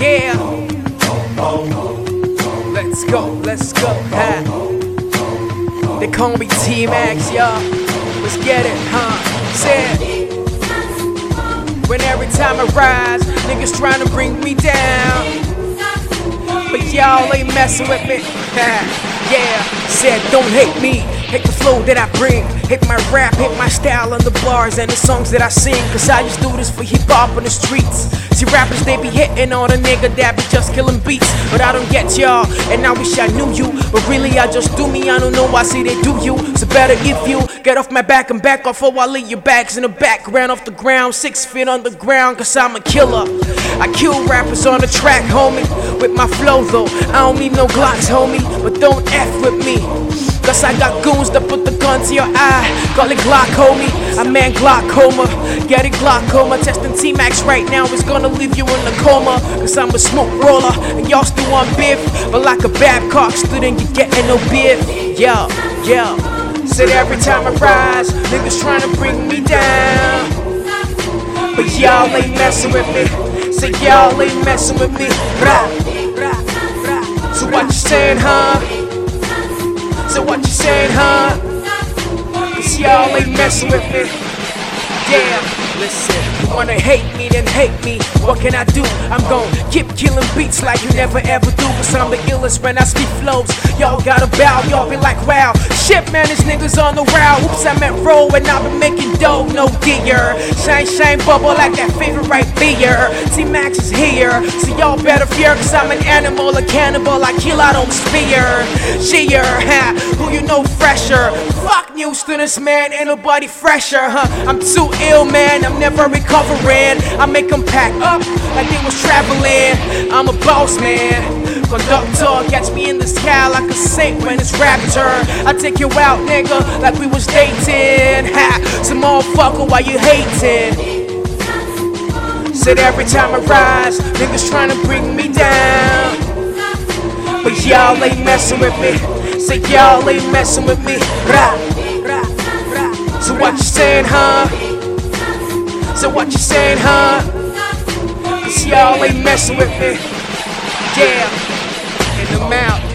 Yeah. Let's go, let's go. Ha. They call me T Max, y'all. Let's get it, huh? Say. When every time I rise, niggas trying to bring me down. But y'all ain't messing with me. Yeah, said don't hate me. Hate the flow that I bring. Hate my rap, hate my style on the bars and the songs that I sing. Cause I just do this for hip hop on the streets. See, rappers, they be hitting on a nigga that be just killing beats. But I don't get y'all, and I wish I knew you. But really, I just do me, I don't know why see they do you. So better if you get off my back and back off, or I leave your bags in the background off the ground. Six feet underground, cause I'm a killer. I kill rappers on the track, homie. With my flow, though, I don't need no Glocks, homie. But don't F with me. Cause I got goons that put the gun to your eye. Call it Glock, homie. I man glaucoma. Get it glaucoma. Testing T Max right now is gonna leave you in a coma. Cause I'm a smoke roller. And y'all still want biff. But like a Babcock student, you getting no biff. Yeah, yeah. Said every time I rise, niggas trying to bring me down. But y'all ain't messing with me. Say y'all ain't messing with me. Rah, rah, rah. So what you saying, huh? So what you saying, huh? Cause y'all ain't messing with me. Damn, listen. Wanna hate me, then hate me. What can I do? I'm gon' keep killing beats like you never ever do. Cause I'm the illest when I speak flows. Y'all gotta bow, y'all be like, wow. Shit, man, this nigga's on the route. Oops, I meant roll and I've been making dough, no dear. Shine, shine, bubble like that favorite right beer. T Max is here, so y'all better fear. Cause I'm an animal, a cannibal. I kill, I don't spear. Sheer, ha, who you know fresher? Fuck new students, man, ain't nobody fresher, huh? I'm too ill, man, I'm never recovering. I make them pack up like they was traveling. I'm a boss, man. Conductor gets me in the sky like a saint when it's raptor. I take you out, nigga, like we was dating. Ha, some motherfucker, why you hating? Said every time I rise, niggas trying to bring me down. But y'all ain't messing with me. Say y'all ain't messing with me. Rah. So what you saying, huh? So what you saying, huh? Cause y'all ain't messing with me. Yeah, and I'm out.